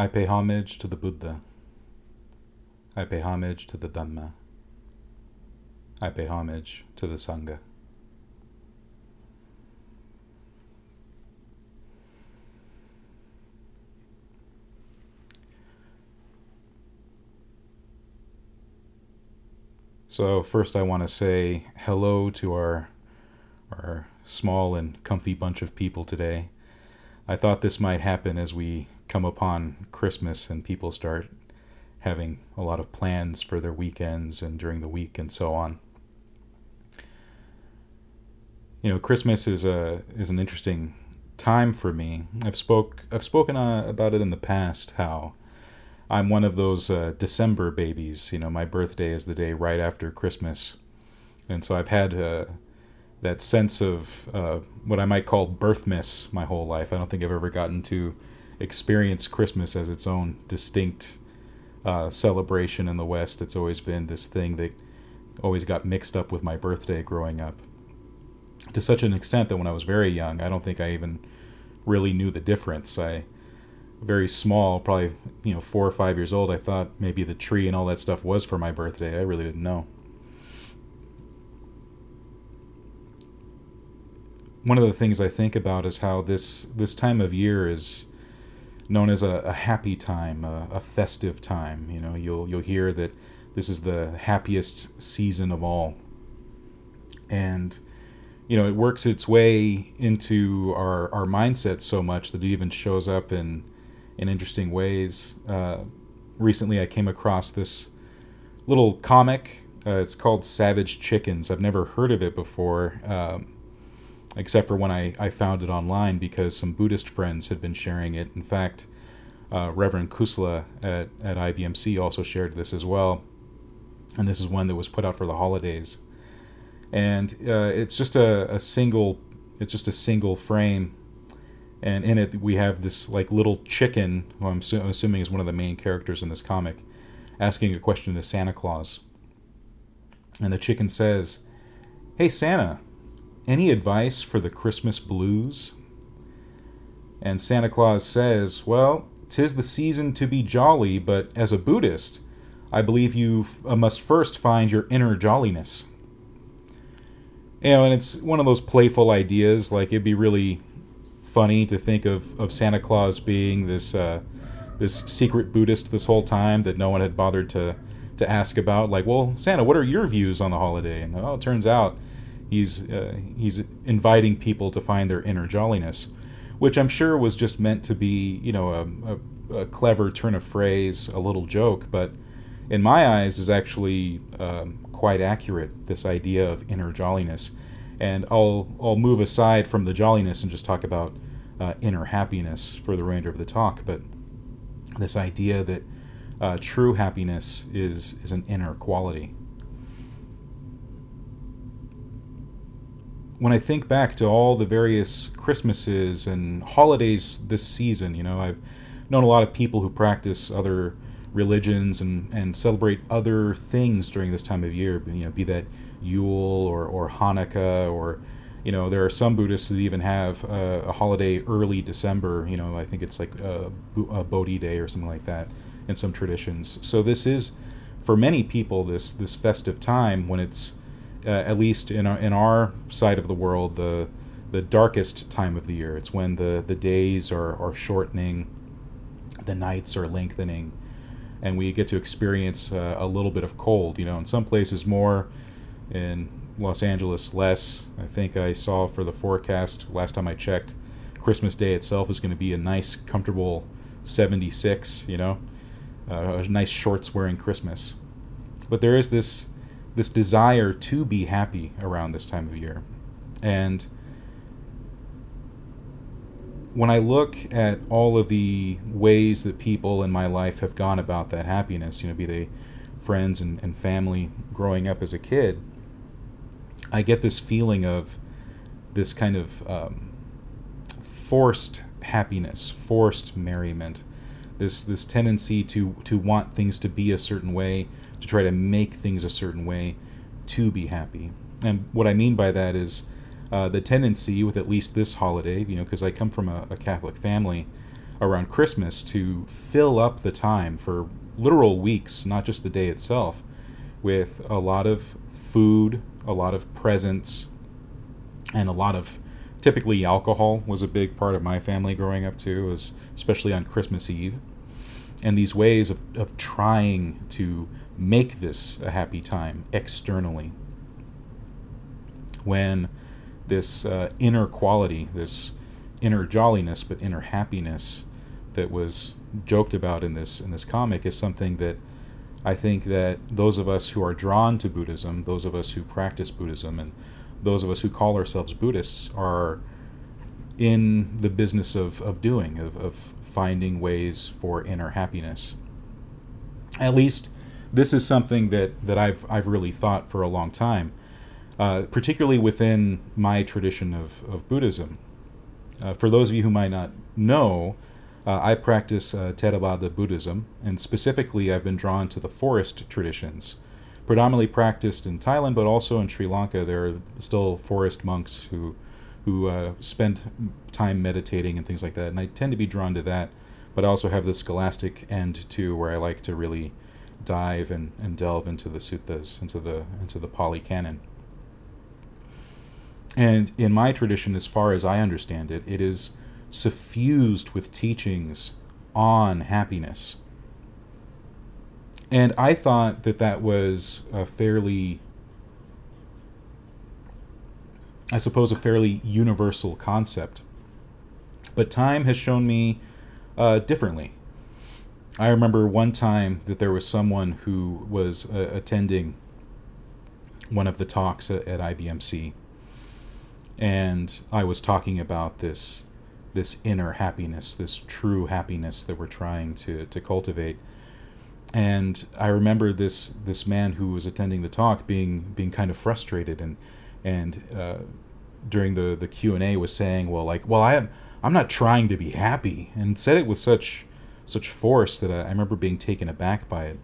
I pay homage to the Buddha. I pay homage to the Dhamma. I pay homage to the Sangha. So first, I want to say hello to our our small and comfy bunch of people today. I thought this might happen as we come upon Christmas and people start having a lot of plans for their weekends and during the week and so on. You know, Christmas is a is an interesting time for me. I've spoke I've spoken uh, about it in the past how I'm one of those uh, December babies. You know, my birthday is the day right after Christmas, and so I've had uh, that sense of uh, what I might call birth miss my whole life. I don't think I've ever gotten to experience Christmas as its own distinct uh, celebration in the West. It's always been this thing that always got mixed up with my birthday growing up, to such an extent that when I was very young, I don't think I even really knew the difference. I very small, probably you know four or five years old, I thought maybe the tree and all that stuff was for my birthday. I really didn't know. One of the things I think about is how this this time of year is known as a, a happy time, a, a festive time. You know, you'll you'll hear that this is the happiest season of all, and you know it works its way into our our mindset so much that it even shows up in in interesting ways. Uh, recently, I came across this little comic. Uh, it's called Savage Chickens. I've never heard of it before, um, except for when I, I found it online because some Buddhist friends had been sharing it. In fact, uh, Reverend Kusala at, at IBMC also shared this as well. And this is one that was put out for the holidays. And uh, it's just a, a single, it's just a single frame and in it we have this like little chicken who I'm su- assuming is one of the main characters in this comic asking a question to Santa Claus and the chicken says hey Santa any advice for the Christmas blues and Santa Claus says well tis the season to be jolly but as a Buddhist I believe you f- uh, must first find your inner jolliness you know and it's one of those playful ideas like it'd be really funny to think of, of Santa Claus being this uh, this secret Buddhist this whole time that no one had bothered to to ask about. Like, well, Santa, what are your views on the holiday? And oh, it turns out he's uh, he's inviting people to find their inner jolliness, which I'm sure was just meant to be, you know, a, a, a clever turn of phrase, a little joke, but in my eyes is actually um, quite accurate. This idea of inner jolliness and I'll I'll move aside from the jolliness and just talk about uh, inner happiness for the remainder of the talk. But this idea that uh, true happiness is is an inner quality. When I think back to all the various Christmases and holidays this season, you know, I've known a lot of people who practice other religions and, and celebrate other things during this time of year. You know, be that Yule or, or Hanukkah or you know there are some Buddhists that even have a holiday early December. You know I think it's like a, a Bodhi day or something like that in some traditions. So this is for many people this this festive time when it's uh, at least in our, in our side of the world the the darkest time of the year. It's when the the days are, are shortening, the nights are lengthening, and we get to experience uh, a little bit of cold. You know, in some places more in Los Angeles less. I think I saw for the forecast last time I checked, Christmas Day itself is going to be a nice, comfortable 76. You know, uh, a nice shorts wearing Christmas. But there is this this desire to be happy around this time of year, and when I look at all of the ways that people in my life have gone about that happiness, you know, be they friends and, and family growing up as a kid, I get this feeling of this kind of um, forced happiness, forced merriment, this this tendency to to want things to be a certain way, to try to make things a certain way, to be happy. And what I mean by that is uh, the tendency with at least this holiday, you know, because I come from a, a, Catholic family, around Christmas to fill up the time for literal weeks, not just the day itself, with a lot of food, a lot of presents, and a lot of typically alcohol was a big part of my family growing up too, was especially on Christmas Eve. And these ways of, of trying to make this a happy time externally. When this uh, inner quality, this inner jolliness, but inner happiness that was joked about in this in this comic is something that I think that those of us who are drawn to Buddhism, those of us who practice Buddhism, and those of us who call ourselves Buddhists are in the business of, of doing, of, of finding ways for inner happiness. At least this is something that, that I've, I've really thought for a long time, uh, particularly within my tradition of, of Buddhism. Uh, for those of you who might not know, uh, I practice uh, Theravada Buddhism, and specifically, I've been drawn to the forest traditions. Predominantly practiced in Thailand, but also in Sri Lanka, there are still forest monks who who uh, spend time meditating and things like that, and I tend to be drawn to that. But I also have the scholastic end too, where I like to really dive and, and delve into the suttas, into the into the Pali Canon. And in my tradition, as far as I understand it, it is suffused with teachings on happiness. And I thought that that was a fairly, I suppose, a fairly universal concept. But time has shown me uh, differently. I remember one time that there was someone who was uh, attending one of the talks at, at IBMC, and I was talking about this this inner happiness, this true happiness that we're trying to, to cultivate. And I remember this this man who was attending the talk being being kind of frustrated and and uh, during the the Q and A was saying, well, like, well, I am I'm not trying to be happy, and said it with such such force that I, I remember being taken aback by it,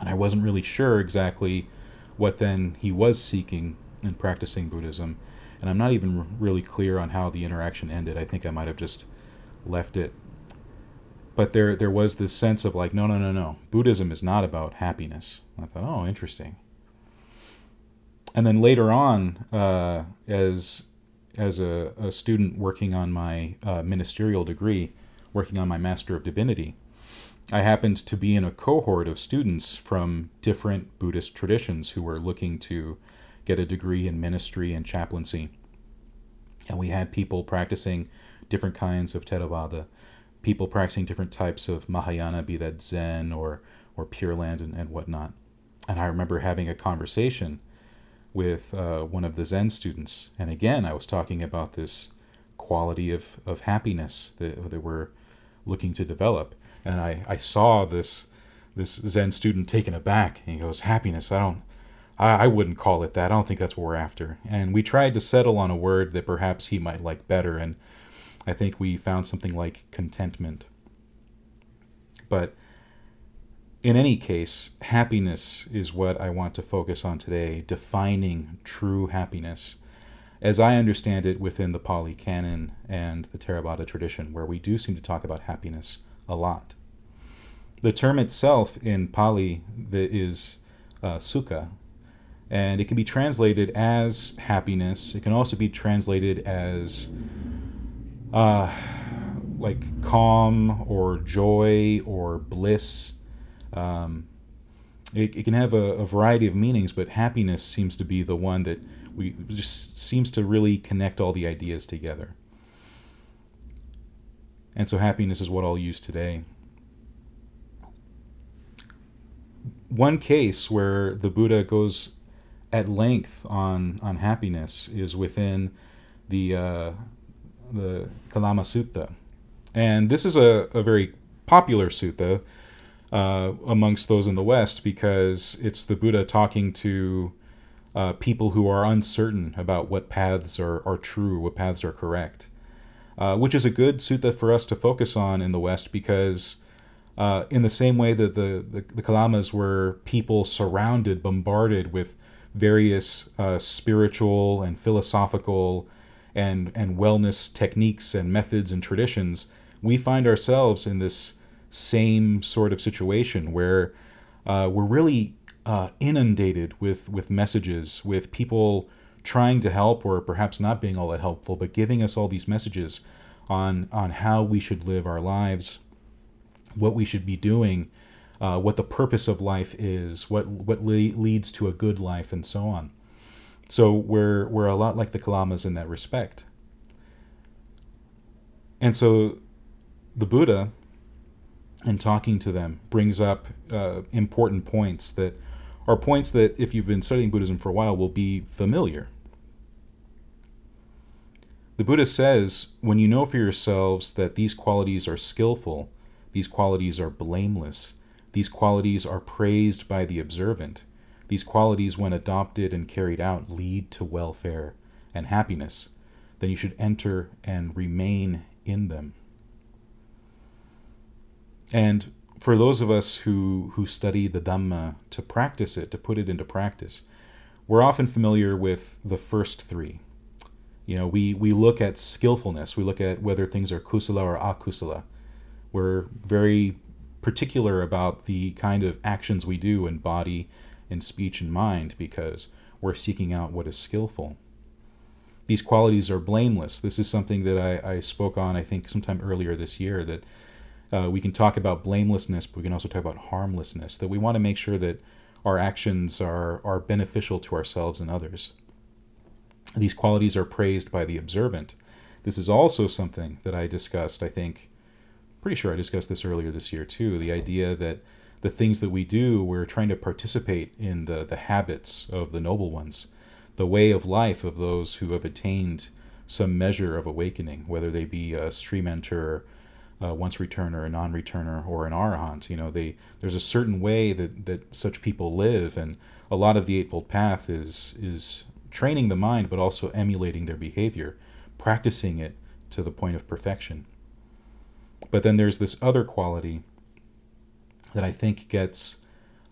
and I wasn't really sure exactly what then he was seeking in practicing Buddhism and I'm not even really clear on how the interaction ended. I think I might have just left it. But there, there was this sense of like, no, no, no, no. Buddhism is not about happiness. I thought, oh, interesting. And then later on, uh, as as a, a, student working on my uh, ministerial degree, working on my Master of Divinity, I happened to be in a cohort of students from different Buddhist traditions who were looking to get a degree in ministry and chaplaincy. And we had people practicing different kinds of Theravada, people practicing different types of Mahayana, be that Zen or, or Pure Land and, and whatnot. And I remember having a conversation with uh, one of the Zen students. And again, I was talking about this quality of, of happiness that, that we're looking to develop. And I, I saw this this Zen student taken aback. And he goes, Happiness, I don't I, I wouldn't call it that. I don't think that's what we're after. And we tried to settle on a word that perhaps he might like better, and I think we found something like contentment. But in any case, happiness is what I want to focus on today, defining true happiness, as I understand it within the Pali Canon and the Theravada tradition, where we do seem to talk about happiness a lot. The term itself in Pali is uh, sukha, and it can be translated as happiness. It can also be translated as uh, like calm or joy or bliss. Um, it, it, can have a, a, variety of meanings, but happiness seems to be the one that we just seems to really connect all the ideas together. And so happiness is what I'll use today. One case where the Buddha goes at length on on happiness is within the uh, the Kalama Sutta, and this is a, a very popular sutta uh, amongst those in the West because it's the Buddha talking to uh, people who are uncertain about what paths are, are true, what paths are correct, uh, which is a good sutta for us to focus on in the West because. Uh, in the same way that the, the, the Kalamas were people surrounded, bombarded with various uh, spiritual and philosophical and and wellness techniques and methods and traditions we find ourselves in this same sort of situation where uh, we're really uh, inundated with with messages, with people trying to help or perhaps not being all that helpful, but giving us all these messages on on how we should live our lives, what we should be doing, uh, what the purpose of life is, what what le- leads to a good life, and so on. So we're we're a lot like the Kalamas in that respect. And so the Buddha, in talking to them, brings up uh, important points that are points that, if you've been studying Buddhism for a while, will be familiar. The Buddha says, when you know for yourselves that these qualities are skillful, these qualities are blameless, these qualities are praised by the observant, these qualities, when adopted and carried out, lead to welfare and happiness, then you should enter and remain in them. And for those of us who, who study the Dhamma to practice it, to put it into practice, we're often familiar with the first three. You know, we, we look at skillfulness, we look at whether things are kusala or akusala. We're very particular about the kind of actions we do in body, in speech, and mind because we're seeking out what is skillful. These qualities are blameless. This is something that I, I spoke on, I think, sometime earlier this year that uh, we can talk about blamelessness, but we can also talk about harmlessness. That we want to make sure that our actions are, are beneficial to ourselves and others. These qualities are praised by the observant. This is also something that I discussed, I think, pretty sure I discussed this earlier this year too. The idea that the things that we do, we're trying to participate in the, the habits of the noble ones, the way of life of those who have attained some measure of awakening, whether they be a stream enter, uh, once returner, a non-returner, or an arahant. You know, they there's a certain way that that such people live, and a lot of the eightfold path is is training the mind, but also emulating their behavior, practicing it to the point of perfection. But then there's this other quality that I think gets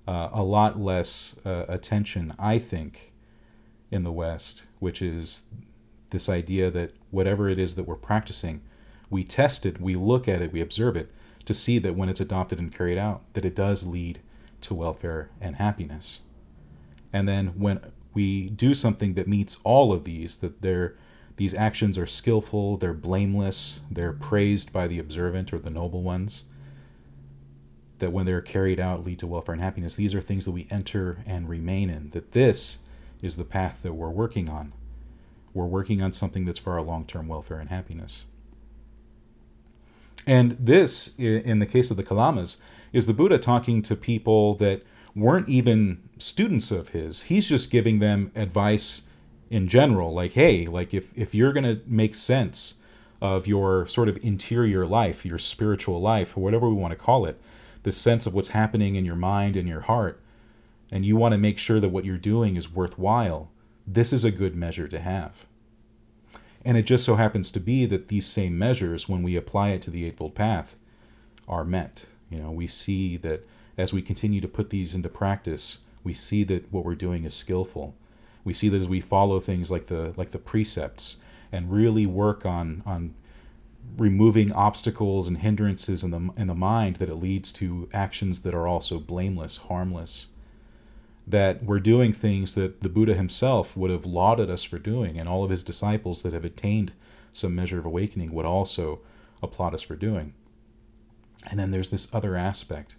uh, a lot less uh, attention, I think, in the West, which is this idea that whatever it is that we're practicing, we test it, we look at it, we observe it to see that when it's adopted and carried out, that it does lead to welfare and happiness. And then when we do something that meets all of these, that they're these actions are skillful, they're blameless, they're praised by the observant or the noble ones, that when they're carried out lead to welfare and happiness. These are things that we enter and remain in, that this is the path that we're working on. We're working on something that's for our long term welfare and happiness. And this, in the case of the Kalamas, is the Buddha talking to people that weren't even students of his. He's just giving them advice in general, like, hey, like if, if you're going to make sense of your sort of interior life, your spiritual life, or whatever we want to call it, the sense of what's happening in your mind and your heart, and you want to make sure that what you're doing is worthwhile, this is a good measure to have. And it just so happens to be that these same measures, when we apply it to the Eightfold Path, are met. You know, we see that as we continue to put these into practice, we see that what we're doing is skillful. We see that as we follow things like the like the precepts and really work on on removing obstacles and hindrances in the in the mind, that it leads to actions that are also blameless, harmless, that we're doing things that the Buddha himself would have lauded us for doing, and all of his disciples that have attained some measure of awakening would also applaud us for doing. And then there's this other aspect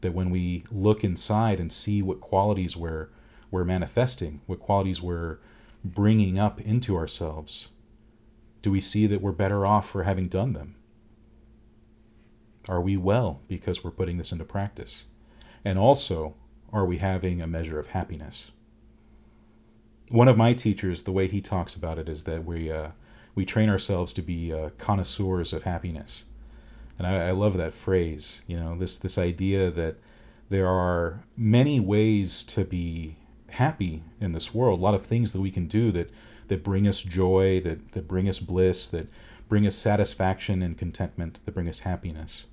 that when we look inside and see what qualities we're, we're manifesting, what qualities we're bringing up into ourselves, do we see that we're better off for having done them? Are we well because we're putting this into practice? And also, are we having a measure of happiness? One of my teachers, the way he talks about it is that we uh, we train ourselves to be uh, connoisseurs of happiness, and I, I love that phrase. You know, this this idea that there are many ways to be happy in this world. A lot of things that we can do that that bring us joy, that that bring us bliss, that bring us satisfaction and contentment, that bring us happiness.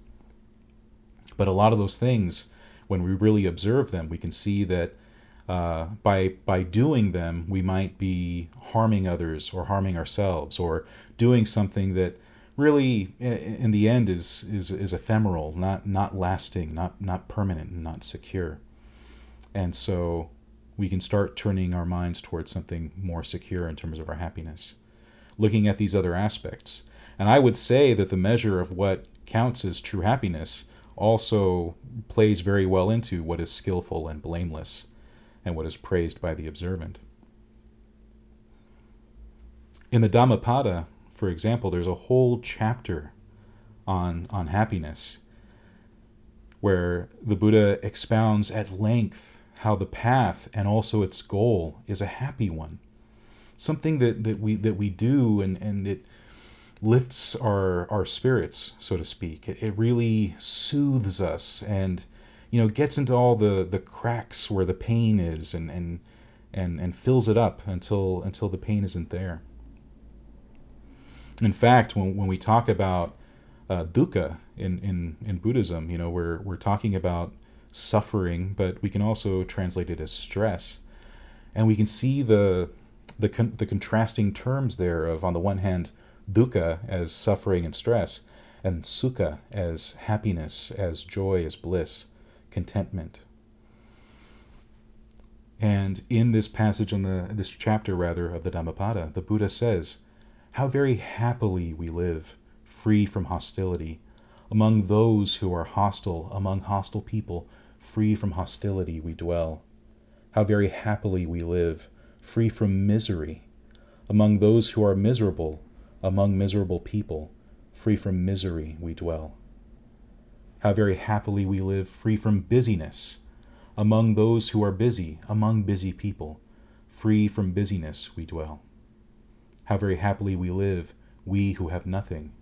But a lot of those things when we really observe them, we can see that uh, by by doing them, we might be harming others or harming ourselves, or doing something that really in the end is is is ephemeral, not not lasting, not not permanent, and not secure. And so we can start turning our minds towards something more secure in terms of our happiness, looking at these other aspects. And I would say that the measure of what counts as true happiness also plays very well into what is skillful and blameless and what is praised by the observant. In the Dhammapada, for example, there's a whole chapter on, on happiness where the Buddha expounds at length how the path and also its goal is a happy one. Something that, that we that we do and, and it lifts our our spirits, so to speak. It, it really soothes us and you know gets into all the, the cracks where the pain is and, and and and fills it up until until the pain isn't there. In fact, when, when we talk about uh, dukkha in, in, in Buddhism, you know, we're, we're talking about suffering, but we can also translate it as stress. And we can see the, the, con- the contrasting terms there of, on the one hand, dukkha as suffering and stress, and sukha as happiness, as joy, as bliss, contentment. And in this passage, in the this chapter rather of the Dhammapada, the Buddha says, how very happily we live, free from hostility, among those who are hostile, among hostile people, free from hostility we dwell. How very happily we live, free from misery, among those who are miserable, among miserable people, free from misery we dwell. How very happily we live, free from busyness, among those who are busy, among busy people, free from busyness we dwell. How very happily we live, we who have nothing.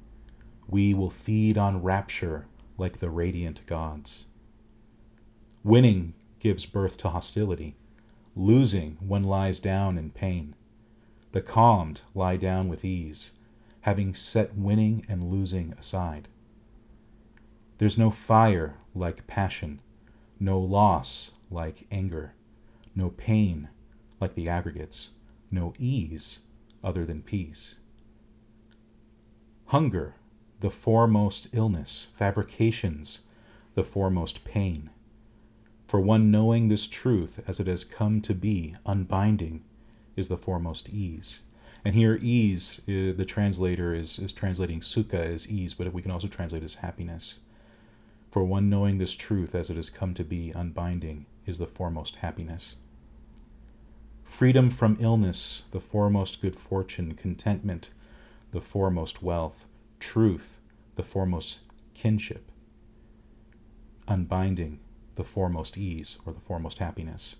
We will feed on rapture like the radiant gods. Winning gives birth to hostility. Losing, one lies down in pain. The calmed lie down with ease, having set winning and losing aside. There's no fire like passion, no loss like anger, no pain like the aggregates, no ease other than peace. Hunger, the foremost illness, fabrications, the foremost pain. For one knowing this truth as it has come to be, unbinding, is the foremost ease. And here, ease, uh, the translator is, is translating sukha as ease, but we can also translate as happiness. For one knowing this truth as it has come to be, unbinding, is the foremost happiness freedom from illness, the foremost good fortune, contentment, the foremost wealth, truth, the foremost kinship, unbinding, the foremost ease or the foremost happiness.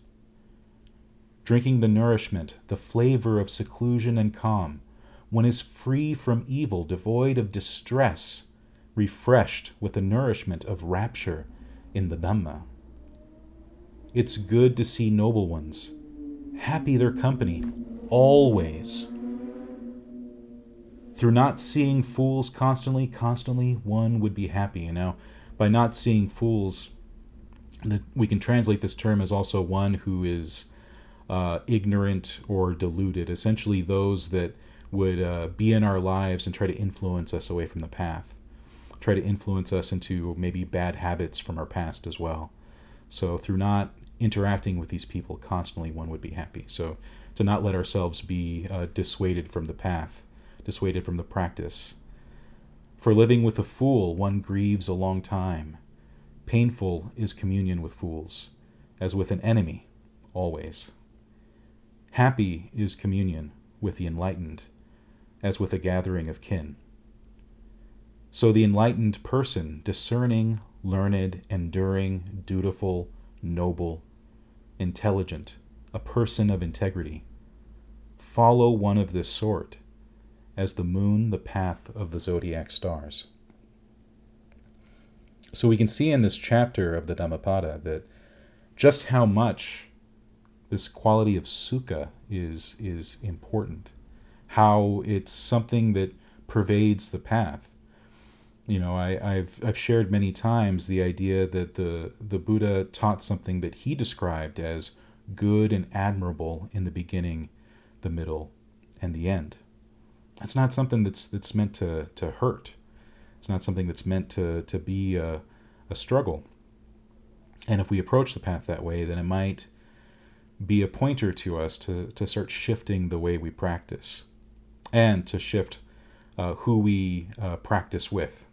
Drinking the nourishment, the flavor of seclusion and calm, one is free from evil, devoid of distress, refreshed with the nourishment of rapture in the Dhamma. It's good to see noble ones happy their company, always. Through not seeing fools constantly, constantly, one would be happy. You know, by not seeing fools, we can translate this term as also one who is uh, ignorant or deluded, essentially, those that would uh, be in our lives and try to influence us away from the path, try to influence us into maybe bad habits from our past as well. So, through not interacting with these people constantly, one would be happy. So to not let ourselves be uh, dissuaded from the path, dissuaded from the practice. For living with a fool, one grieves a long time. Painful is communion with fools, as with an enemy, always. Happy is communion with the enlightened, as with a gathering of kin. So the enlightened person, discerning, learned, enduring, dutiful, noble, intelligent, a person of integrity. Follow one of this sort, as the moon the path of the zodiac stars. So we can see in this chapter of the Dhammapada that just how much this quality of sukha is is important, how it's something that pervades the path you know I, have I've shared many times the idea that the the Buddha taught something that he described as good and admirable in the beginning, the middle, and the end. it's not something that's that's meant to to hurt. It's not something that's meant to to be a, a struggle. And if we approach the path that way, then it might be a pointer to us to, to start shifting the way we practice and to shift uh, who we uh, practice with.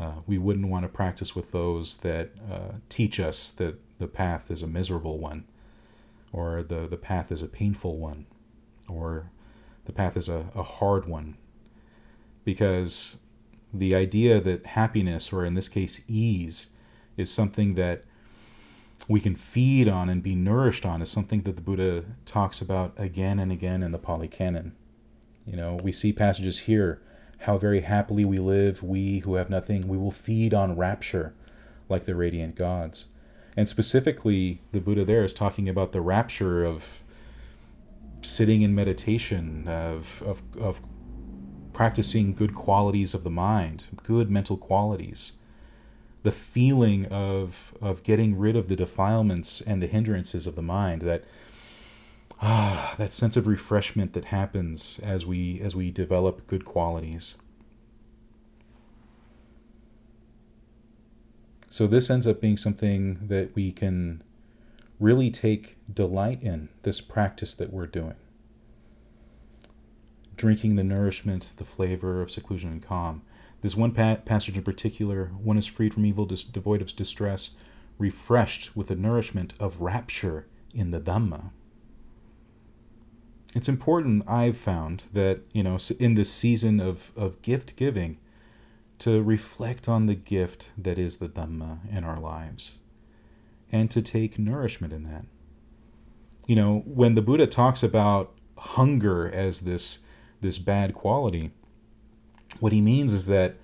Uh, we wouldn't want to practice with those that uh, teach us that the path is a miserable one, or the, the path is a painful one, or the path is a, a hard one. Because the idea that happiness, or in this case, ease, is something that we can feed on and be nourished on is something that the Buddha talks about again and again in the Pali Canon. You know, we see passages here how very happily we live, we who have nothing, we will feed on rapture like the radiant gods. And specifically, the Buddha there is talking about the rapture of sitting in meditation, of, of, of practicing good qualities of the mind, good mental qualities the feeling of of getting rid of the defilements and the hindrances of the mind that ah that sense of refreshment that happens as we as we develop good qualities. So this ends up being something that we can really take delight in this practice that we're doing. Drinking the nourishment the flavor of seclusion and calm this one pa- passage in particular, one is freed from evil, dis- devoid of distress, refreshed with the nourishment of rapture in the Dhamma. It's important, I've found, that, you know, in this season of, of gift giving, to reflect on the gift that is the Dhamma in our lives and to take nourishment in that. You know, when the Buddha talks about hunger as this this bad quality, what he means is that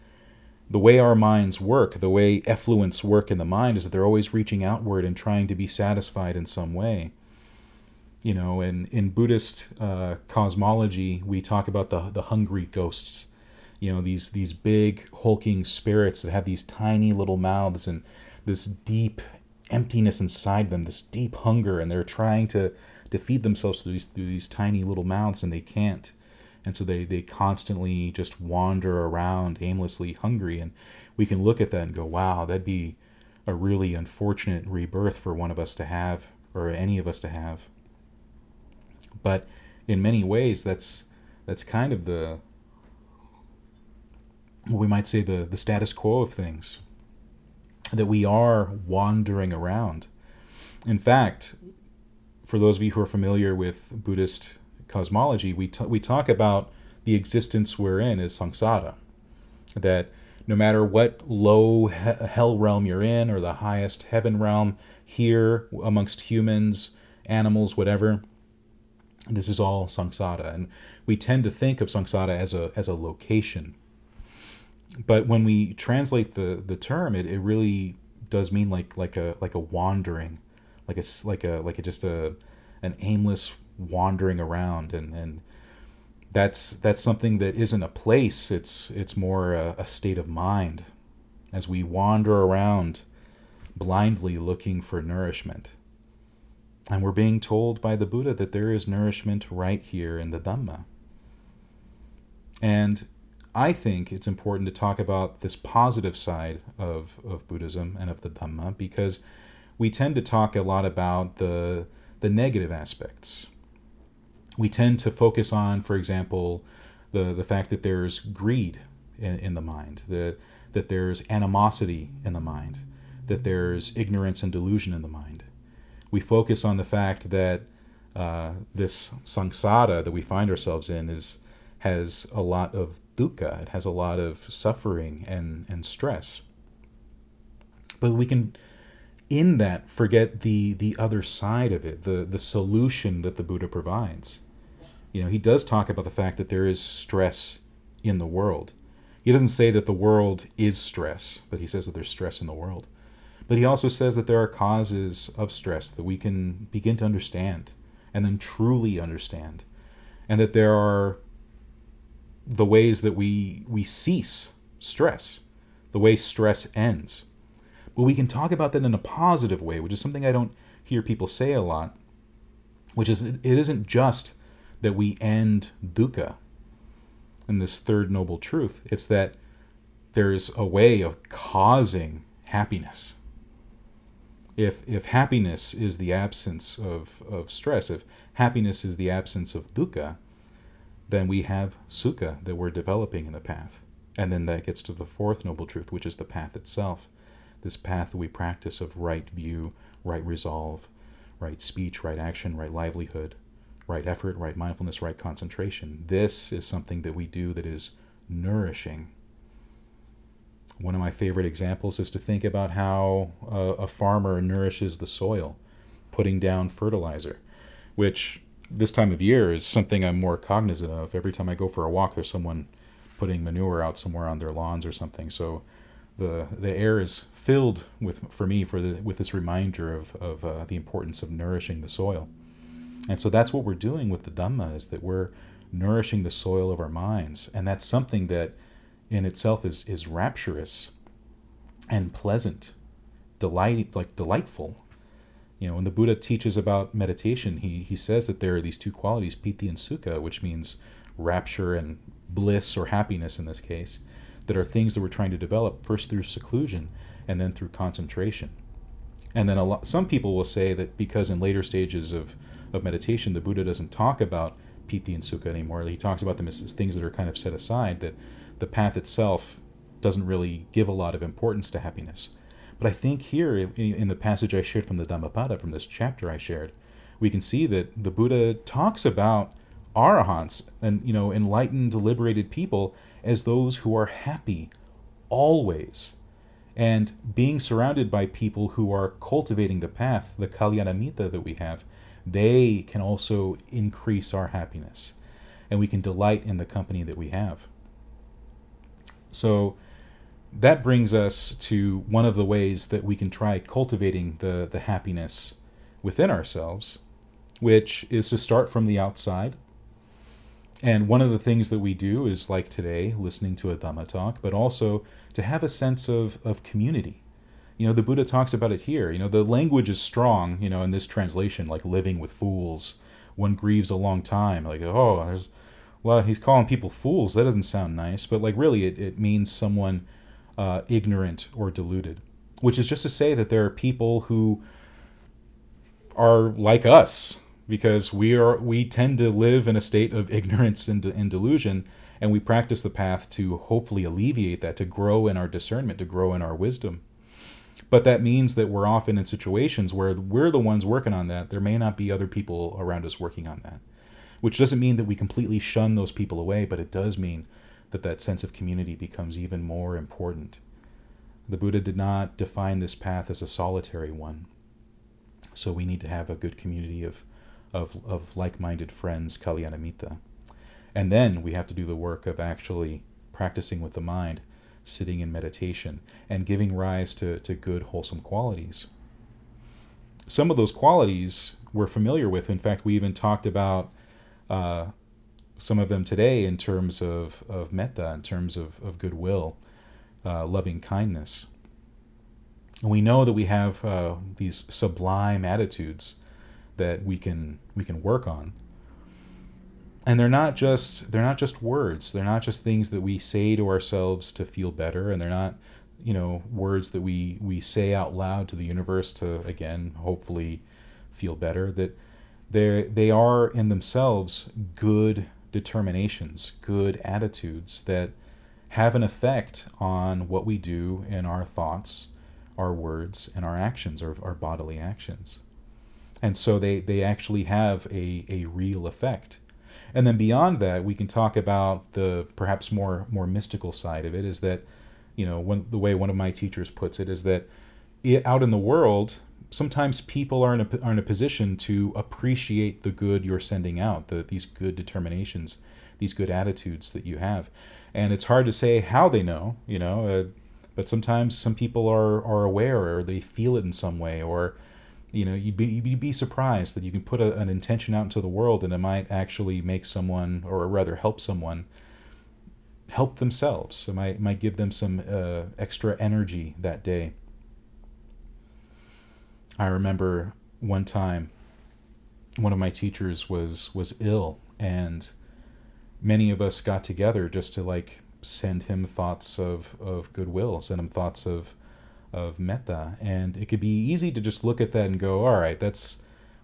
the way our minds work, the way effluents work in the mind, is that they're always reaching outward and trying to be satisfied in some way. You know, and in Buddhist uh, cosmology, we talk about the the hungry ghosts. You know, these these big hulking spirits that have these tiny little mouths and this deep emptiness inside them, this deep hunger, and they're trying to to feed themselves through these through these tiny little mouths, and they can't and so they they constantly just wander around aimlessly hungry. And we can look at that and go wow that'd be a really unfortunate rebirth for one of us to have or any of us to have. But in many ways that's that's kind of the we might say the the status quo of things that we are wandering around. In fact for those of you who are familiar with buddhist cosmology, we, t- we talk about the existence we're in as samsara. That no matter what low he- hell realm you're in or the highest heaven realm here amongst humans, animals, whatever, this is all samsara. And we tend to think of samsara as a, as a location. But when we translate the, the term, it, it really does mean like like a like a wandering, like a like a like a just a an aimless wandering around and and that's that's something that isn't a place. It's it's more a, a state of mind. As we wander around blindly looking for nourishment and we're being told by the buddha that there is nourishment right here in the dhamma. And i think it's important to talk about this positive side of, of buddhism and of the dhamma because we tend to talk a lot about the the negative aspects we tend to focus on, for example, the, the fact that there's greed in, in the mind, that, that there's animosity in the mind, that there's ignorance and delusion in the mind. We focus on the fact that uh, this samsara that we find ourselves in is has a lot of dukkha, it has a lot of suffering and, and stress. But we can in that forget the the other side of it, the the solution that the Buddha provides you know, he does talk about the fact that there is stress in the world. He doesn't say that the world is stress, but he says that there's stress in the world. But he also says that there are causes of stress that we can begin to understand and then truly understand. And that there are the ways that we we cease stress, the way stress ends. But we can talk about that in a positive way, which is something I don't hear people say a lot, which is it isn't just that we end dukkha. in this third noble truth. It's that there's a way of causing happiness. If, if happiness is the absence of, of stress, if happiness is the absence of dukkha, then we have sukha that we're developing in the path. And then that gets to the fourth noble truth, which is the path itself. This path we practice of right view, right resolve, right speech, right action, right livelihood, right effort, right mindfulness, right concentration. This is something that we do that is nourishing. One of my favorite examples is to think about how a, a farmer nourishes the soil, putting down fertilizer, which this time of year is something I'm more cognizant of. Every time I go for a walk, there's someone putting manure out somewhere on their lawns or something. So the the air is filled with for me for the with this reminder of of uh, the importance of nourishing the soil. And so that's what we're doing with the Dhamma is that we're nourishing the soil of our minds. And that's something that in itself is, is rapturous and pleasant, delight like delightful. You know, when the Buddha teaches about meditation, he, he says that there are these two qualities, piti and sukha, which means rapture and bliss or happiness in this case, that are things that we're trying to develop first through seclusion and then through concentration. And then a lot, some people will say that because in later stages of of meditation, the Buddha doesn't talk about piti and sukha anymore. He talks about them as, things that are kind of set aside, that the path itself doesn't really give a lot of importance to happiness. But I think here, in the passage I shared from the Dhammapada, from this chapter I shared, we can see that the Buddha talks about arahants and you know enlightened, liberated people as those who are happy always, and being surrounded by people who are cultivating the path, the kalyanamitta that we have, they can also increase our happiness and we can delight in the company that we have. So that brings us to one of the ways that we can try cultivating the, the happiness within ourselves, which is to start from the outside. And one of the things that we do is like today, listening to a Dhamma talk, but also to have a sense of, of community you know the buddha talks about it here. You know the language is strong you know in this translation like living with fools. One grieves a long time like oh there's well he's calling people fools. That doesn't sound nice. But like really it, it means someone uh, ignorant or deluded which is just to say that there are people who are like us because we are we tend to live in a state of ignorance and, and delusion and we practice the path to hopefully alleviate that to grow in our discernment to grow in our wisdom but that means that we're often in situations where we're the ones working on that. There may not be other people around us working on that, which doesn't mean that we completely shun those people away, but it does mean that that sense of community becomes even more important. The Buddha did not define this path as a solitary one. So we need to have a good community of, of, of like minded friends, Kalyanamitta. And then we have to do the work of actually practicing with the mind sitting in meditation, and giving rise to, to good, wholesome qualities. Some of those qualities we're familiar with. In fact, we even talked about uh, some of them today in terms of, of metta, in terms of, of goodwill, uh, loving kindness. And we know that we have uh, these sublime attitudes that we can we can work on and they're not just they're not just words. They're not just things that we say to ourselves to feel better and they're not you know words that we we say out loud to the universe to again hopefully feel better. That they they are in themselves good determinations good attitudes that have an effect on what we do in our thoughts our words and our actions our, our bodily actions. And so they they actually have a a real effect and then beyond that, we can talk about the perhaps more more mystical side of it. Is that you know when, the way one of my teachers puts it is that it, out in the world, sometimes people are in a are in a position to appreciate the good you're sending out, the, these good determinations, these good attitudes that you have, and it's hard to say how they know. You know. Uh, but sometimes some people are, are aware or they feel it in some way or you know you'd be, you'd be surprised that you can put a, an intention out into the world and it might actually make someone or rather help someone help themselves. It might, might give them some uh, extra energy that day. I remember one time one of my teachers was was ill and many of us got together just to like send him thoughts of, of goodwill, send him thoughts of of metta. And it could be easy to just look at that and go, all right, that's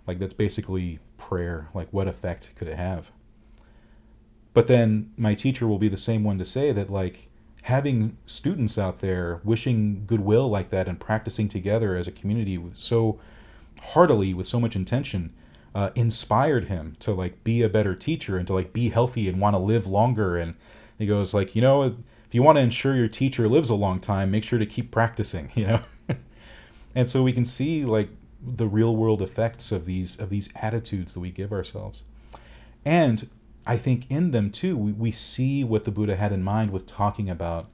like that's basically prayer. Like what effect could it have? But then my teacher will be the same one to say that like having students out there wishing goodwill like that and practicing together as a community so heartily with so much intention uh, inspired him to like be a better teacher and to like be healthy and want to live longer and he goes like you know you want to ensure your teacher lives a long time make sure to keep practicing you know and so we can see like the real world effects of these of these attitudes that we give ourselves and I think in them too, we, we see what the Buddha had in mind with talking about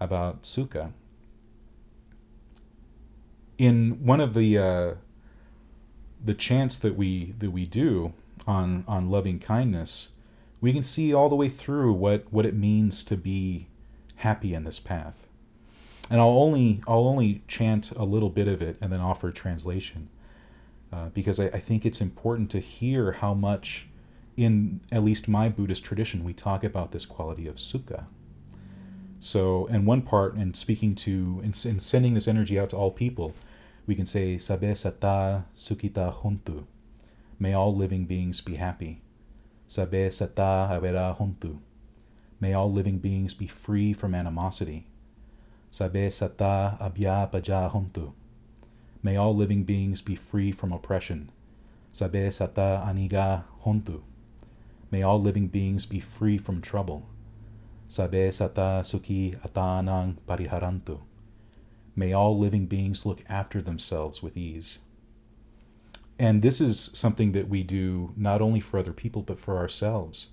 about sukha. In one of the uh, the chants that we that we do on on loving kindness, we can see all the way through what what it means to be happy in this path. And I'll only I'll only chant a little bit of it and then offer translation, uh, because I, I think it's important to hear how much in at least my Buddhist tradition, we talk about this quality of sukha. So, in one part, and speaking to, in, in sending this energy out to all people, we can say, Sabe sata sukita hontu. May all living beings be happy. Sabe sata avera hontu. May all living beings be free from animosity. Sabe sata abhya paja hontu. May all living beings be free from oppression. Sabe sata aniga hontu. May all living beings be free from trouble. Sabe sata sukhi atanang pariharantu. May all living beings look after themselves with ease. And this is something that we do not only for other people, but for ourselves.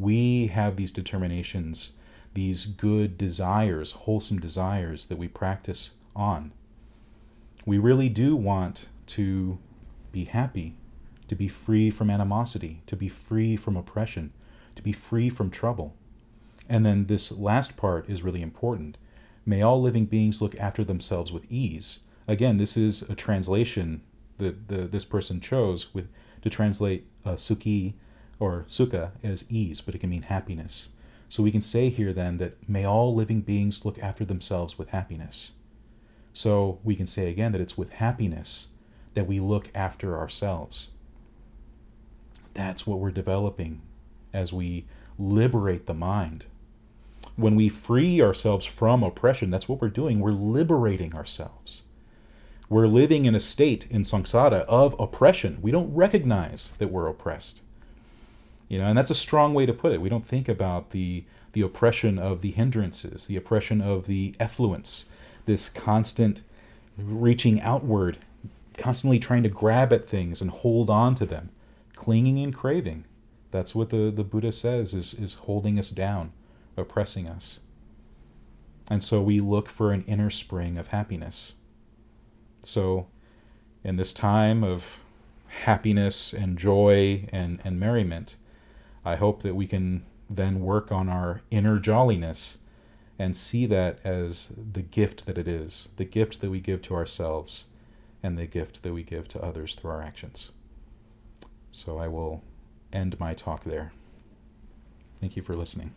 We have these determinations, these good desires, wholesome desires that we practice on. We really do want to be happy to be free from animosity, to be free from oppression, to be free from trouble. And then this last part is really important. May all living beings look after themselves with ease. Again, this is a translation that the, this person chose with to translate uh, sukhi or sukha as ease, but it can mean happiness. So we can say here then that may all living beings look after themselves with happiness. So we can say again that it's with happiness that we look after ourselves. That's what we're developing as we liberate the mind. When we free ourselves from oppression, that's what we're doing. We're liberating ourselves. We're living in a state in samsara of oppression. We don't recognize that we're oppressed. You know, and that's a strong way to put it. We don't think about the the oppression of the hindrances, the oppression of the effluence, this constant reaching outward, constantly trying to grab at things and hold on to them clinging and craving. That's what the, the Buddha says is, is holding us down, oppressing us. And so we look for an inner spring of happiness. So, in this time of happiness and joy and, and merriment, I hope that we can then work on our inner jolliness and see that as the gift that it is, the gift that we give to ourselves, and the gift that we give to others through our actions. So I will end my talk there. Thank you for listening.